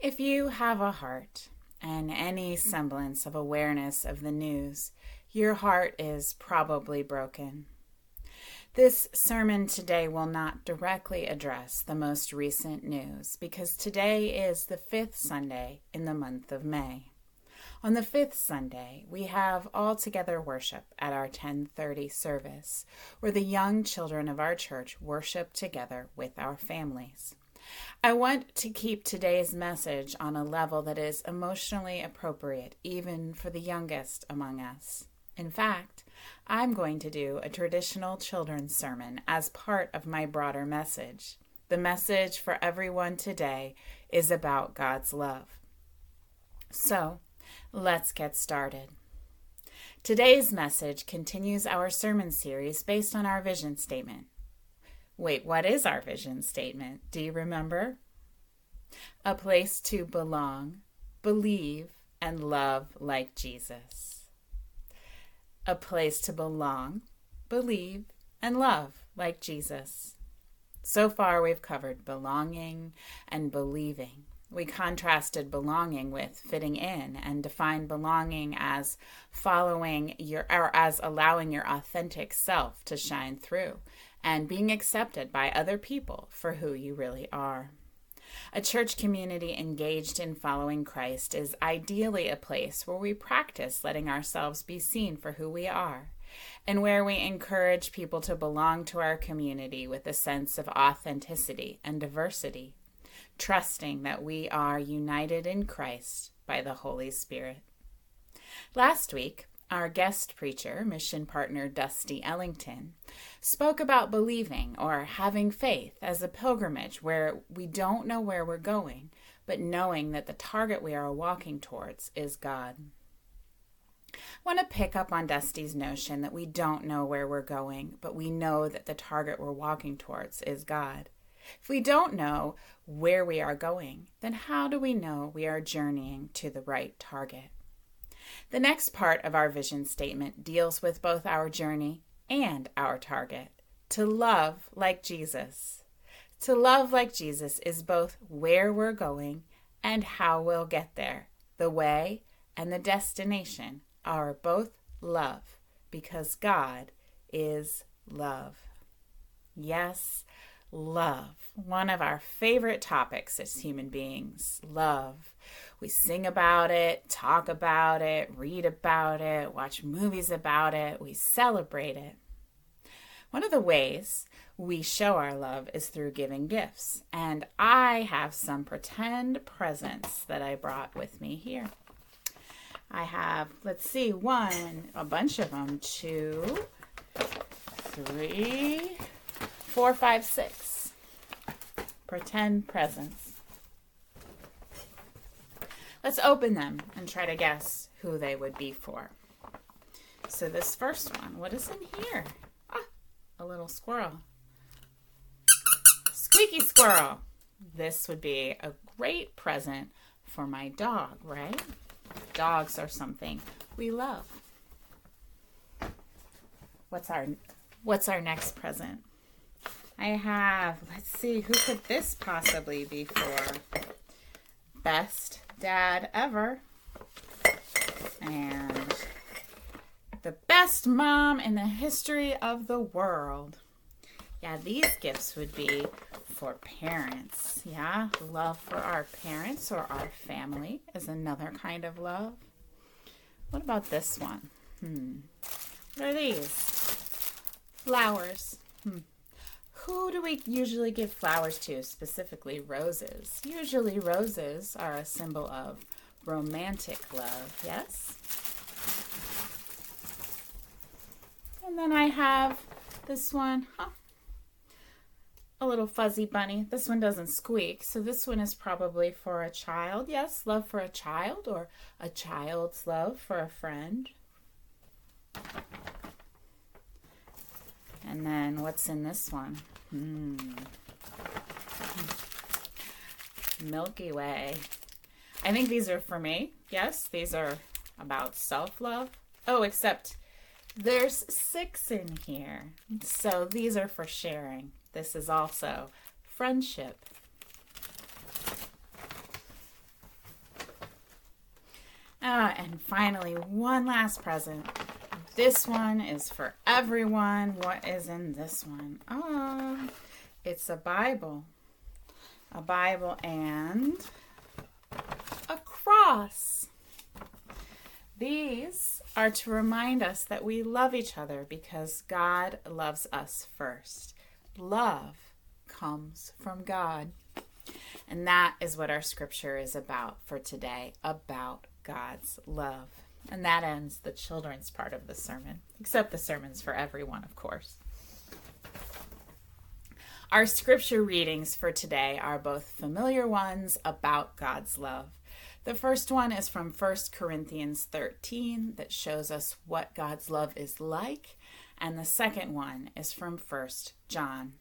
If you have a heart and any semblance of awareness of the news, your heart is probably broken. This sermon today will not directly address the most recent news because today is the fifth Sunday in the month of May. On the fifth Sunday, we have all together worship at our 1030 service, where the young children of our church worship together with our families. I want to keep today's message on a level that is emotionally appropriate, even for the youngest among us. In fact, I'm going to do a traditional children's sermon as part of my broader message. The message for everyone today is about God's love. So, let's get started. Today's message continues our sermon series based on our vision statement. Wait, what is our vision statement? Do you remember? A place to belong, believe, and love like Jesus. A place to belong, believe, and love like Jesus. So far, we've covered belonging and believing. We contrasted belonging with fitting in and defined belonging as following your or as allowing your authentic self to shine through and being accepted by other people for who you really are. A church community engaged in following Christ is ideally a place where we practice letting ourselves be seen for who we are, and where we encourage people to belong to our community with a sense of authenticity and diversity, trusting that we are united in Christ by the Holy Spirit. Last week, our guest preacher, mission partner Dusty Ellington, spoke about believing or having faith as a pilgrimage where we don't know where we're going, but knowing that the target we are walking towards is God. I want to pick up on Dusty's notion that we don't know where we're going, but we know that the target we're walking towards is God. If we don't know where we are going, then how do we know we are journeying to the right target? The next part of our vision statement deals with both our journey and our target to love like Jesus. To love like Jesus is both where we're going and how we'll get there. The way and the destination are both love because God is love. Yes, love. One of our favorite topics as human beings love. We sing about it, talk about it, read about it, watch movies about it, we celebrate it. One of the ways we show our love is through giving gifts, and I have some pretend presents that I brought with me here. I have, let's see, one, a bunch of them, two, three, four, five, six. Pretend presents. Let's open them and try to guess who they would be for. So, this first one, what is in here? Ah, a little squirrel. Squeaky squirrel. This would be a great present for my dog, right? Dogs are something we love. What's our what's our next present? I have, let's see, who could this possibly be for? Best dad ever. And the best mom in the history of the world. Yeah, these gifts would be for parents. Yeah, love for our parents or our family is another kind of love. What about this one? Hmm. What are these? Flowers. Hmm. Who do we usually give flowers to, specifically roses? Usually, roses are a symbol of romantic love, yes? And then I have this one, huh? A little fuzzy bunny. This one doesn't squeak, so this one is probably for a child. Yes, love for a child or a child's love for a friend. And then what's in this one? Hmm. Milky Way. I think these are for me. Yes, these are about self love. Oh, except there's six in here. So these are for sharing. This is also friendship. Ah, and finally, one last present. This one is for everyone. What is in this one? Ah, it's a Bible. A Bible and a cross. These are to remind us that we love each other because God loves us first. Love comes from God. And that is what our scripture is about for today about God's love. And that ends the children's part of the sermon, except the sermon's for everyone, of course. Our scripture readings for today are both familiar ones about God's love. The first one is from 1 Corinthians 13 that shows us what God's love is like, and the second one is from 1 John.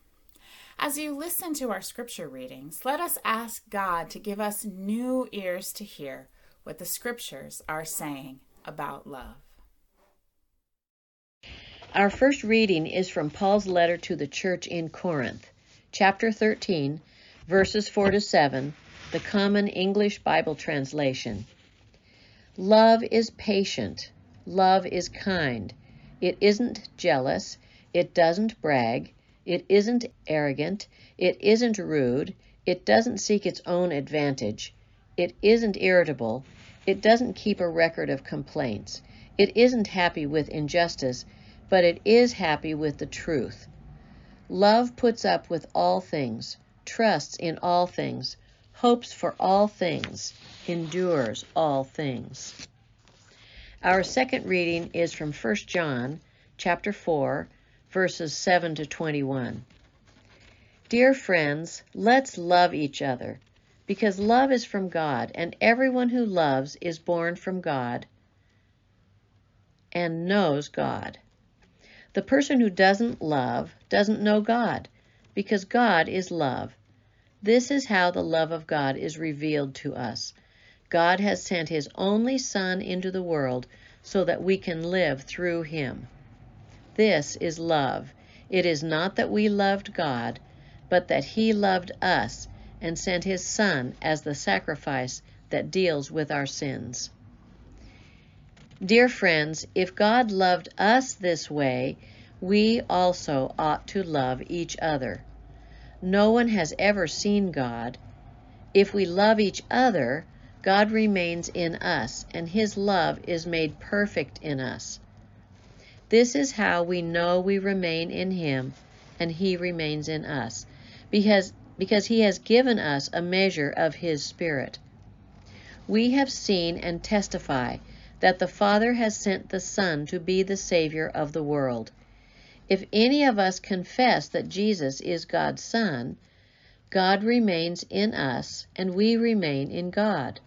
As you listen to our scripture readings, let us ask God to give us new ears to hear what the scriptures are saying about love. Our first reading is from Paul's letter to the church in Corinth, chapter 13, verses 4 to 7, the Common English Bible translation. Love is patient. Love is kind. It isn't jealous. It doesn't brag. It isn't arrogant. It isn't rude. It doesn't seek its own advantage. It isn't irritable. It doesn't keep a record of complaints. It isn't happy with injustice, but it is happy with the truth. Love puts up with all things, trusts in all things, hopes for all things, endures all things. Our second reading is from 1 John chapter 4 verses 7 to 21. Dear friends, let's love each other because love is from God, and everyone who loves is born from God and knows God. The person who doesn't love doesn't know God, because God is love. This is how the love of God is revealed to us. God has sent his only Son into the world so that we can live through him. This is love. It is not that we loved God, but that he loved us and sent his Son as the sacrifice that deals with our sins. Dear friends, if God loved us this way, we also ought to love each other. No one has ever seen God. If we love each other, God remains in us, and his love is made perfect in us. This is how we know we remain in him and he remains in us, because because he has given us a measure of his Spirit. We have seen and testify that the Father has sent the Son to be the Savior of the world. If any of us confess that Jesus is God's Son, God remains in us and we remain in God.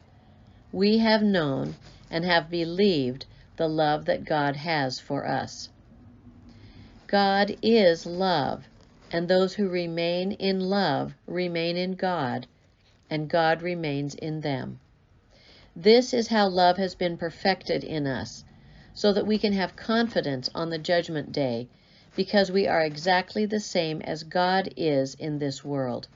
We have known and have believed the love that God has for us. God is love, and those who remain in love remain in God, and God remains in them. This is how love has been perfected in us, so that we can have confidence on the judgment day, because we are exactly the same as God is in this world.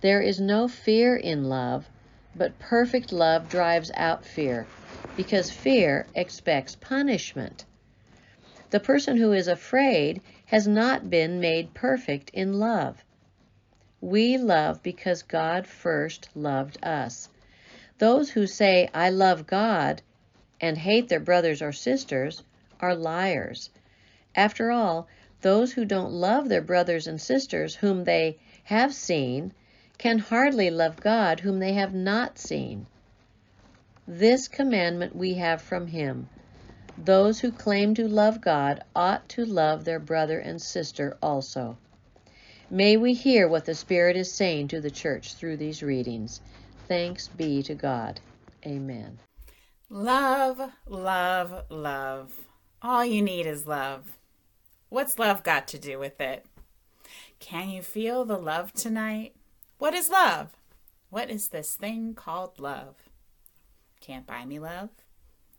There is no fear in love, but perfect love drives out fear, because fear expects punishment. The person who is afraid has not been made perfect in love. We love because God first loved us. Those who say, I love God, and hate their brothers or sisters are liars. After all, those who don't love their brothers and sisters whom they have seen can hardly love God whom they have not seen. This commandment we have from Him those who claim to love God ought to love their brother and sister also. May we hear what the Spirit is saying to the church through these readings. Thanks be to God. Amen. Love, love, love. All you need is love. What's love got to do with it? Can you feel the love tonight? What is love? What is this thing called love? Can't buy me love?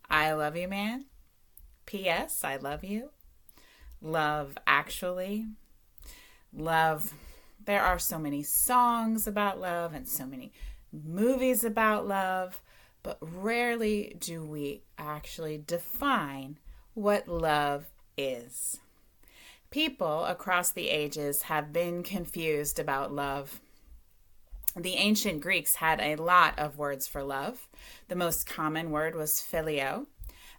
I love you, man. P.S. I love you. Love actually. Love. There are so many songs about love and so many movies about love, but rarely do we actually define what love is. People across the ages have been confused about love. The ancient Greeks had a lot of words for love. The most common word was phileo.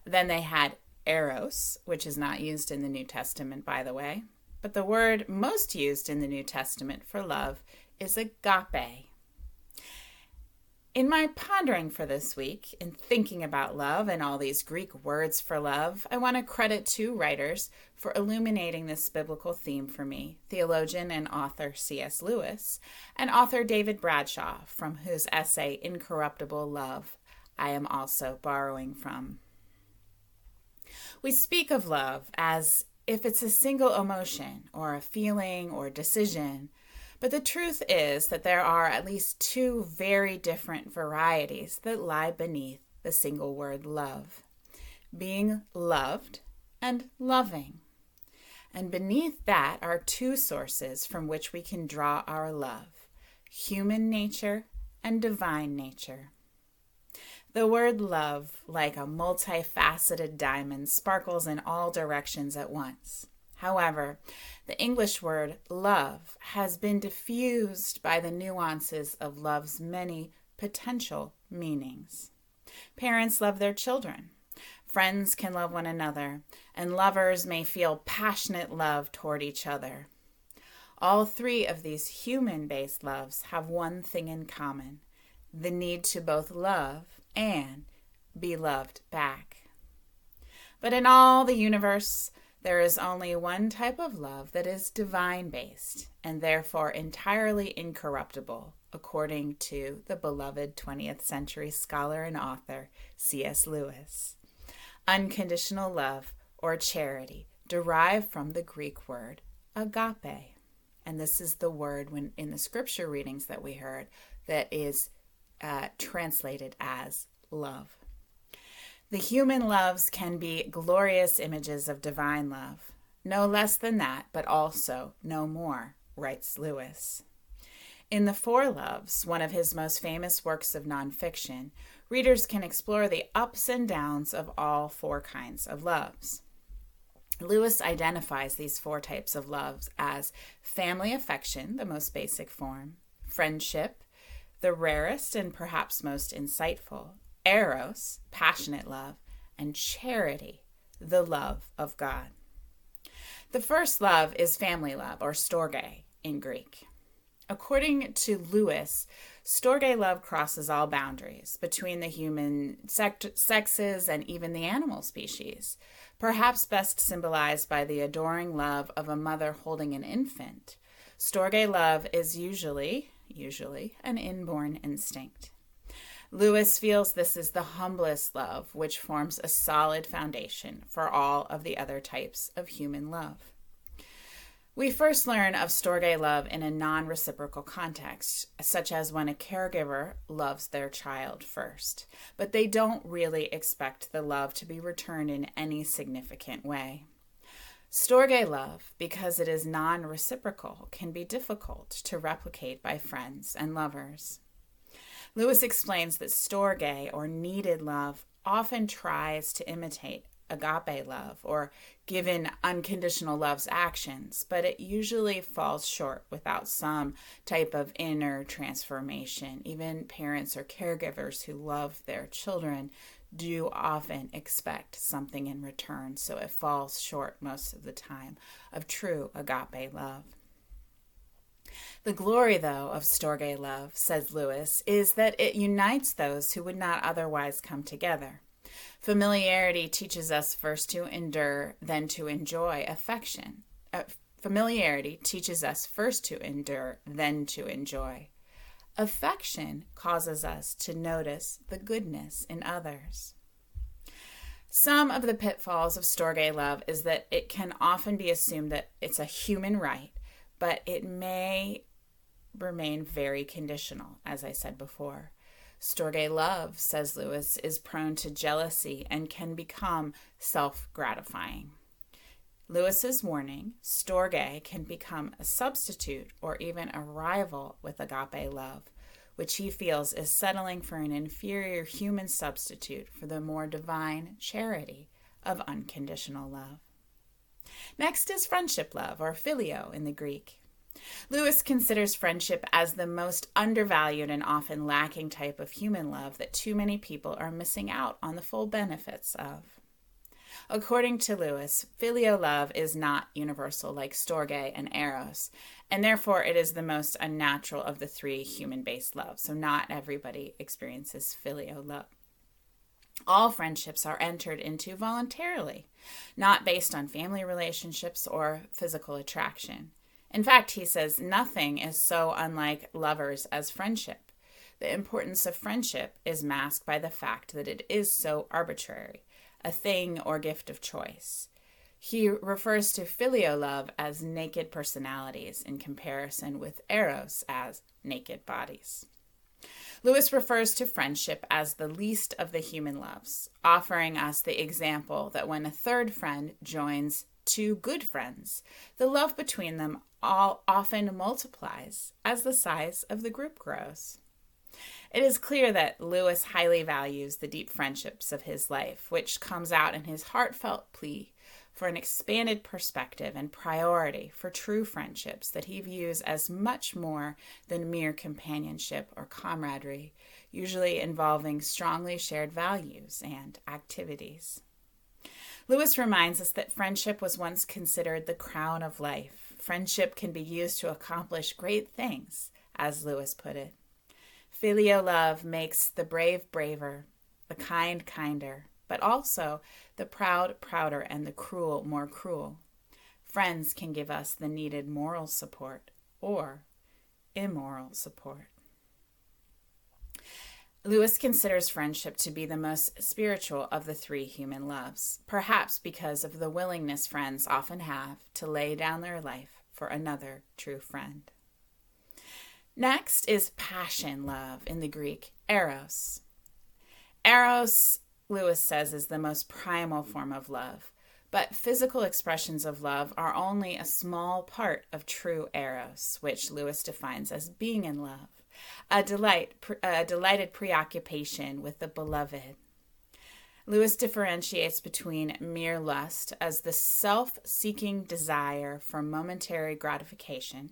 Then they had eros, which is not used in the New Testament, by the way. But the word most used in the New Testament for love is agape. In my pondering for this week, in thinking about love and all these Greek words for love, I want to credit two writers for illuminating this biblical theme for me theologian and author C.S. Lewis, and author David Bradshaw, from whose essay Incorruptible Love I am also borrowing from. We speak of love as if it's a single emotion or a feeling or decision but the truth is that there are at least two very different varieties that lie beneath the single word love being loved and loving. And beneath that are two sources from which we can draw our love human nature and divine nature. The word love, like a multifaceted diamond, sparkles in all directions at once. However, the English word love has been diffused by the nuances of love's many potential meanings. Parents love their children. Friends can love one another, and lovers may feel passionate love toward each other. All three of these human based loves have one thing in common the need to both love and be loved back. But in all the universe, there is only one type of love that is divine based and therefore entirely incorruptible, according to the beloved 20th century scholar and author C.S. Lewis. Unconditional love or charity derived from the Greek word agape. And this is the word when in the scripture readings that we heard that is uh, translated as love. The human loves can be glorious images of divine love. No less than that, but also no more, writes Lewis. In The Four Loves, one of his most famous works of nonfiction, readers can explore the ups and downs of all four kinds of loves. Lewis identifies these four types of loves as family affection, the most basic form, friendship, the rarest and perhaps most insightful, eros, passionate love, and charity, the love of God. The first love is family love, or storge in Greek. According to Lewis, storge love crosses all boundaries between the human sect- sexes and even the animal species, perhaps best symbolized by the adoring love of a mother holding an infant. Storge love is usually, usually, an inborn instinct. Lewis feels this is the humblest love, which forms a solid foundation for all of the other types of human love. We first learn of Storge love in a non reciprocal context, such as when a caregiver loves their child first, but they don't really expect the love to be returned in any significant way. Storge love, because it is non reciprocal, can be difficult to replicate by friends and lovers. Lewis explains that storge, or needed love, often tries to imitate agape love or given unconditional love's actions, but it usually falls short without some type of inner transformation. Even parents or caregivers who love their children do often expect something in return, so it falls short most of the time of true agape love. The glory, though, of Storge love, says Lewis, is that it unites those who would not otherwise come together. Familiarity teaches us first to endure, then to enjoy affection. Uh, familiarity teaches us first to endure, then to enjoy. Affection causes us to notice the goodness in others. Some of the pitfalls of Storge love is that it can often be assumed that it's a human right but it may remain very conditional, as I said before. Storge love, says Lewis, is prone to jealousy and can become self gratifying. Lewis's warning, Storge can become a substitute or even a rival with agape love, which he feels is settling for an inferior human substitute for the more divine charity of unconditional love. Next is friendship love, or phileo in the Greek. Lewis considers friendship as the most undervalued and often lacking type of human love that too many people are missing out on the full benefits of. According to Lewis, filial love is not universal like storge and eros, and therefore it is the most unnatural of the three human based loves. So, not everybody experiences filial love. All friendships are entered into voluntarily, not based on family relationships or physical attraction. In fact, he says nothing is so unlike lovers as friendship. The importance of friendship is masked by the fact that it is so arbitrary, a thing or gift of choice. He refers to filial love as naked personalities in comparison with eros as naked bodies. Lewis refers to friendship as the least of the human loves, offering us the example that when a third friend joins two good friends, the love between them all often multiplies as the size of the group grows. It is clear that Lewis highly values the deep friendships of his life, which comes out in his heartfelt plea for an expanded perspective and priority for true friendships that he views as much more than mere companionship or camaraderie, usually involving strongly shared values and activities. Lewis reminds us that friendship was once considered the crown of life. Friendship can be used to accomplish great things, as Lewis put it. Filial love makes the brave braver, the kind kinder, but also the proud prouder and the cruel more cruel. Friends can give us the needed moral support or immoral support. Lewis considers friendship to be the most spiritual of the three human loves, perhaps because of the willingness friends often have to lay down their life for another true friend. Next is passion love in the Greek, eros. Eros, Lewis says, is the most primal form of love, but physical expressions of love are only a small part of true eros, which Lewis defines as being in love a delight, a delighted preoccupation with the beloved. Lewis differentiates between mere lust as the self seeking desire for momentary gratification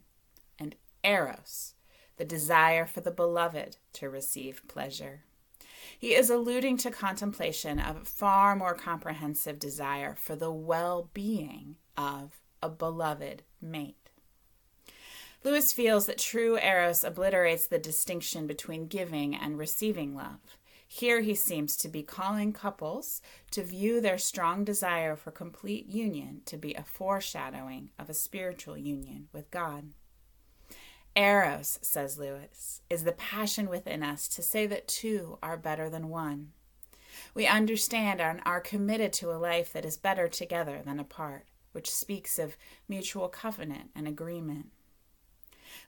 and eros, the desire for the beloved to receive pleasure. He is alluding to contemplation of a far more comprehensive desire for the well being of a beloved mate. Lewis feels that true eros obliterates the distinction between giving and receiving love. Here he seems to be calling couples to view their strong desire for complete union to be a foreshadowing of a spiritual union with God. Eros, says Lewis, is the passion within us to say that two are better than one. We understand and are committed to a life that is better together than apart, which speaks of mutual covenant and agreement.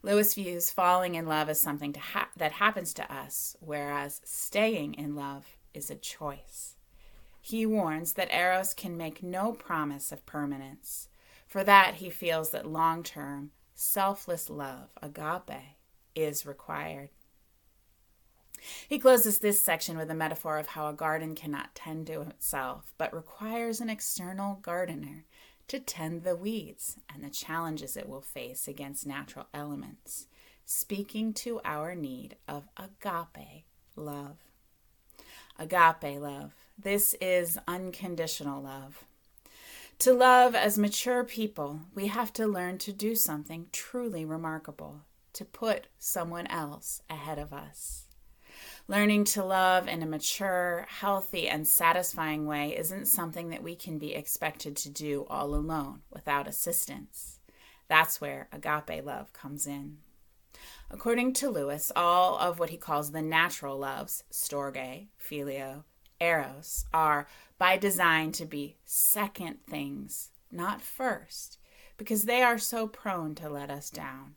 Lewis views falling in love as something ha- that happens to us, whereas staying in love is a choice. He warns that Eros can make no promise of permanence. For that, he feels that long term, selfless love, agape, is required. He closes this section with a metaphor of how a garden cannot tend to itself, but requires an external gardener to tend the weeds and the challenges it will face against natural elements, speaking to our need of agape love. Agape love. This is unconditional love. To love as mature people, we have to learn to do something truly remarkable, to put someone else ahead of us. Learning to love in a mature, healthy, and satisfying way isn't something that we can be expected to do all alone without assistance. That's where agape love comes in. According to Lewis, all of what he calls the natural loves, storge, phileo, eros, are by design to be second things, not first, because they are so prone to let us down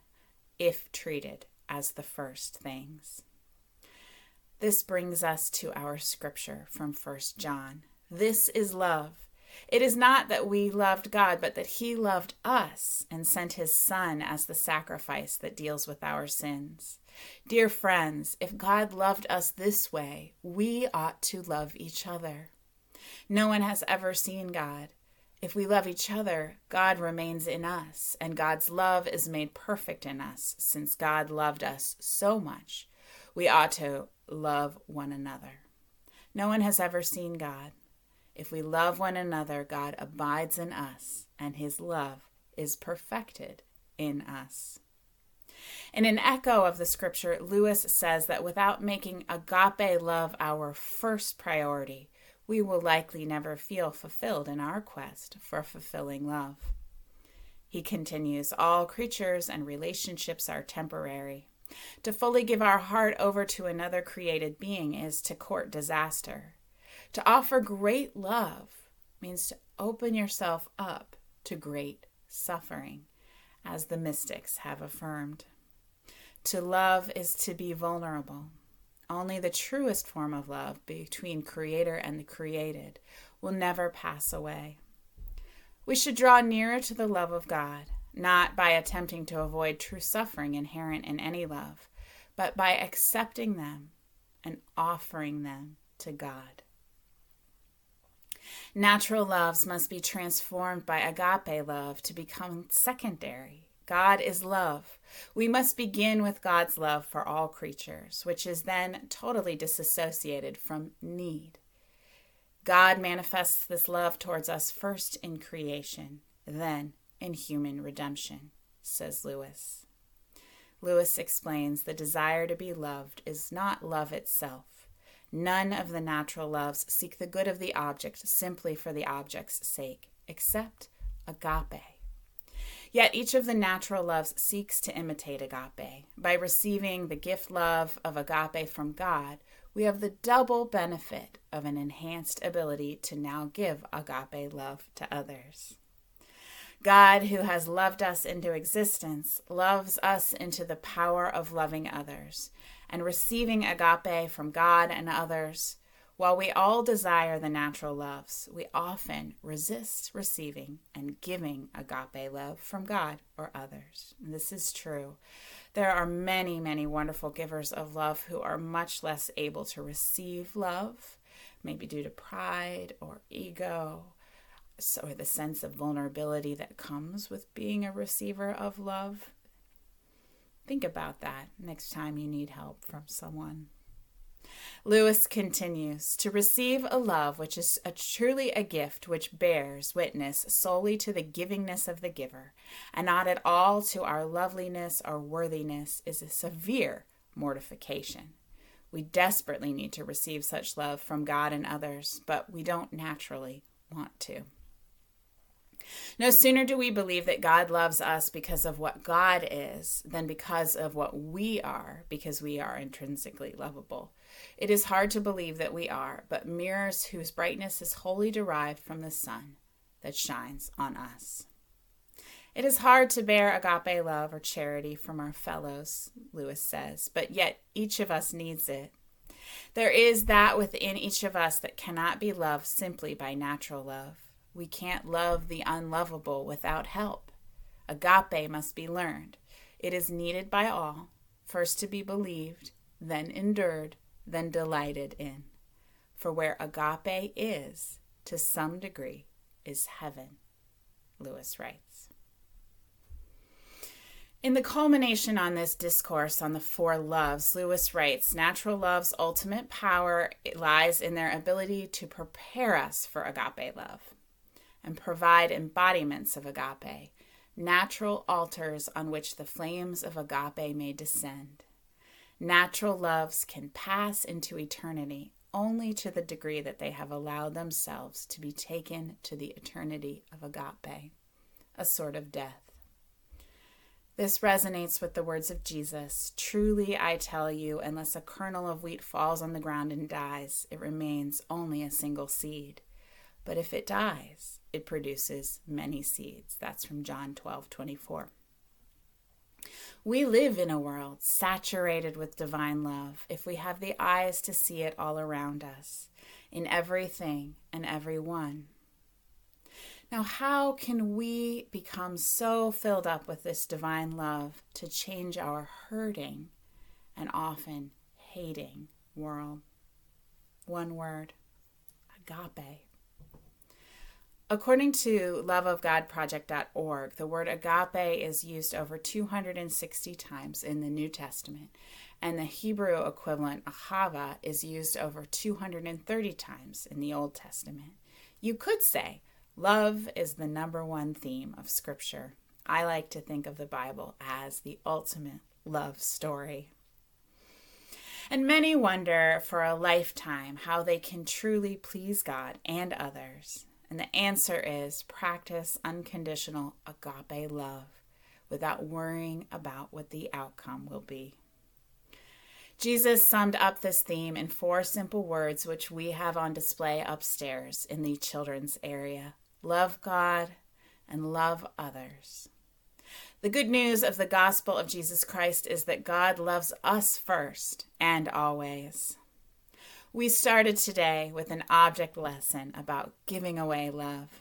if treated as the first things. This brings us to our scripture from 1 John. This is love. It is not that we loved God, but that He loved us and sent His Son as the sacrifice that deals with our sins. Dear friends, if God loved us this way, we ought to love each other. No one has ever seen God. If we love each other, God remains in us, and God's love is made perfect in us, since God loved us so much. We ought to love one another. No one has ever seen God. If we love one another, God abides in us, and his love is perfected in us. In an echo of the scripture, Lewis says that without making agape love our first priority, we will likely never feel fulfilled in our quest for fulfilling love. He continues All creatures and relationships are temporary. To fully give our heart over to another created being is to court disaster. To offer great love means to open yourself up to great suffering, as the mystics have affirmed. To love is to be vulnerable. Only the truest form of love between Creator and the created will never pass away. We should draw nearer to the love of God, not by attempting to avoid true suffering inherent in any love, but by accepting them and offering them to God. Natural loves must be transformed by agape love to become secondary. God is love. We must begin with God's love for all creatures, which is then totally disassociated from need. God manifests this love towards us first in creation, then in human redemption, says Lewis. Lewis explains the desire to be loved is not love itself None of the natural loves seek the good of the object simply for the object's sake, except agape. Yet each of the natural loves seeks to imitate agape. By receiving the gift love of agape from God, we have the double benefit of an enhanced ability to now give agape love to others. God, who has loved us into existence, loves us into the power of loving others and receiving agape from God and others. While we all desire the natural loves, we often resist receiving and giving agape love from God or others. And this is true. There are many, many wonderful givers of love who are much less able to receive love, maybe due to pride or ego, or the sense of vulnerability that comes with being a receiver of love. Think about that next time you need help from someone. Lewis continues to receive a love which is a, truly a gift which bears witness solely to the givingness of the giver and not at all to our loveliness or worthiness is a severe mortification. We desperately need to receive such love from God and others, but we don't naturally want to. No sooner do we believe that God loves us because of what God is than because of what we are, because we are intrinsically lovable. It is hard to believe that we are, but mirrors whose brightness is wholly derived from the sun that shines on us. It is hard to bear agape love or charity from our fellows, Lewis says, but yet each of us needs it. There is that within each of us that cannot be loved simply by natural love. We can't love the unlovable without help. Agape must be learned. It is needed by all, first to be believed, then endured, then delighted in. For where agape is, to some degree, is heaven, Lewis writes. In the culmination on this discourse on the four loves, Lewis writes Natural love's ultimate power lies in their ability to prepare us for agape love and provide embodiments of agape, natural altars on which the flames of agape may descend. Natural loves can pass into eternity only to the degree that they have allowed themselves to be taken to the eternity of agape, a sort of death. This resonates with the words of Jesus Truly I tell you, unless a kernel of wheat falls on the ground and dies, it remains only a single seed. But if it dies, it produces many seeds. That's from John 12 24. We live in a world saturated with divine love if we have the eyes to see it all around us, in everything and everyone. Now, how can we become so filled up with this divine love to change our hurting and often hating world? One word agape. According to loveofgodproject.org, the word agape is used over 260 times in the New Testament, and the Hebrew equivalent ahava is used over 230 times in the Old Testament. You could say love is the number one theme of Scripture. I like to think of the Bible as the ultimate love story. And many wonder for a lifetime how they can truly please God and others. And the answer is practice unconditional agape love without worrying about what the outcome will be. Jesus summed up this theme in four simple words, which we have on display upstairs in the children's area love God and love others. The good news of the gospel of Jesus Christ is that God loves us first and always. We started today with an object lesson about giving away love.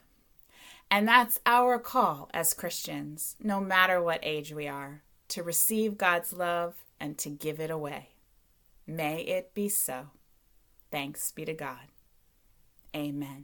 And that's our call as Christians, no matter what age we are, to receive God's love and to give it away. May it be so. Thanks be to God. Amen.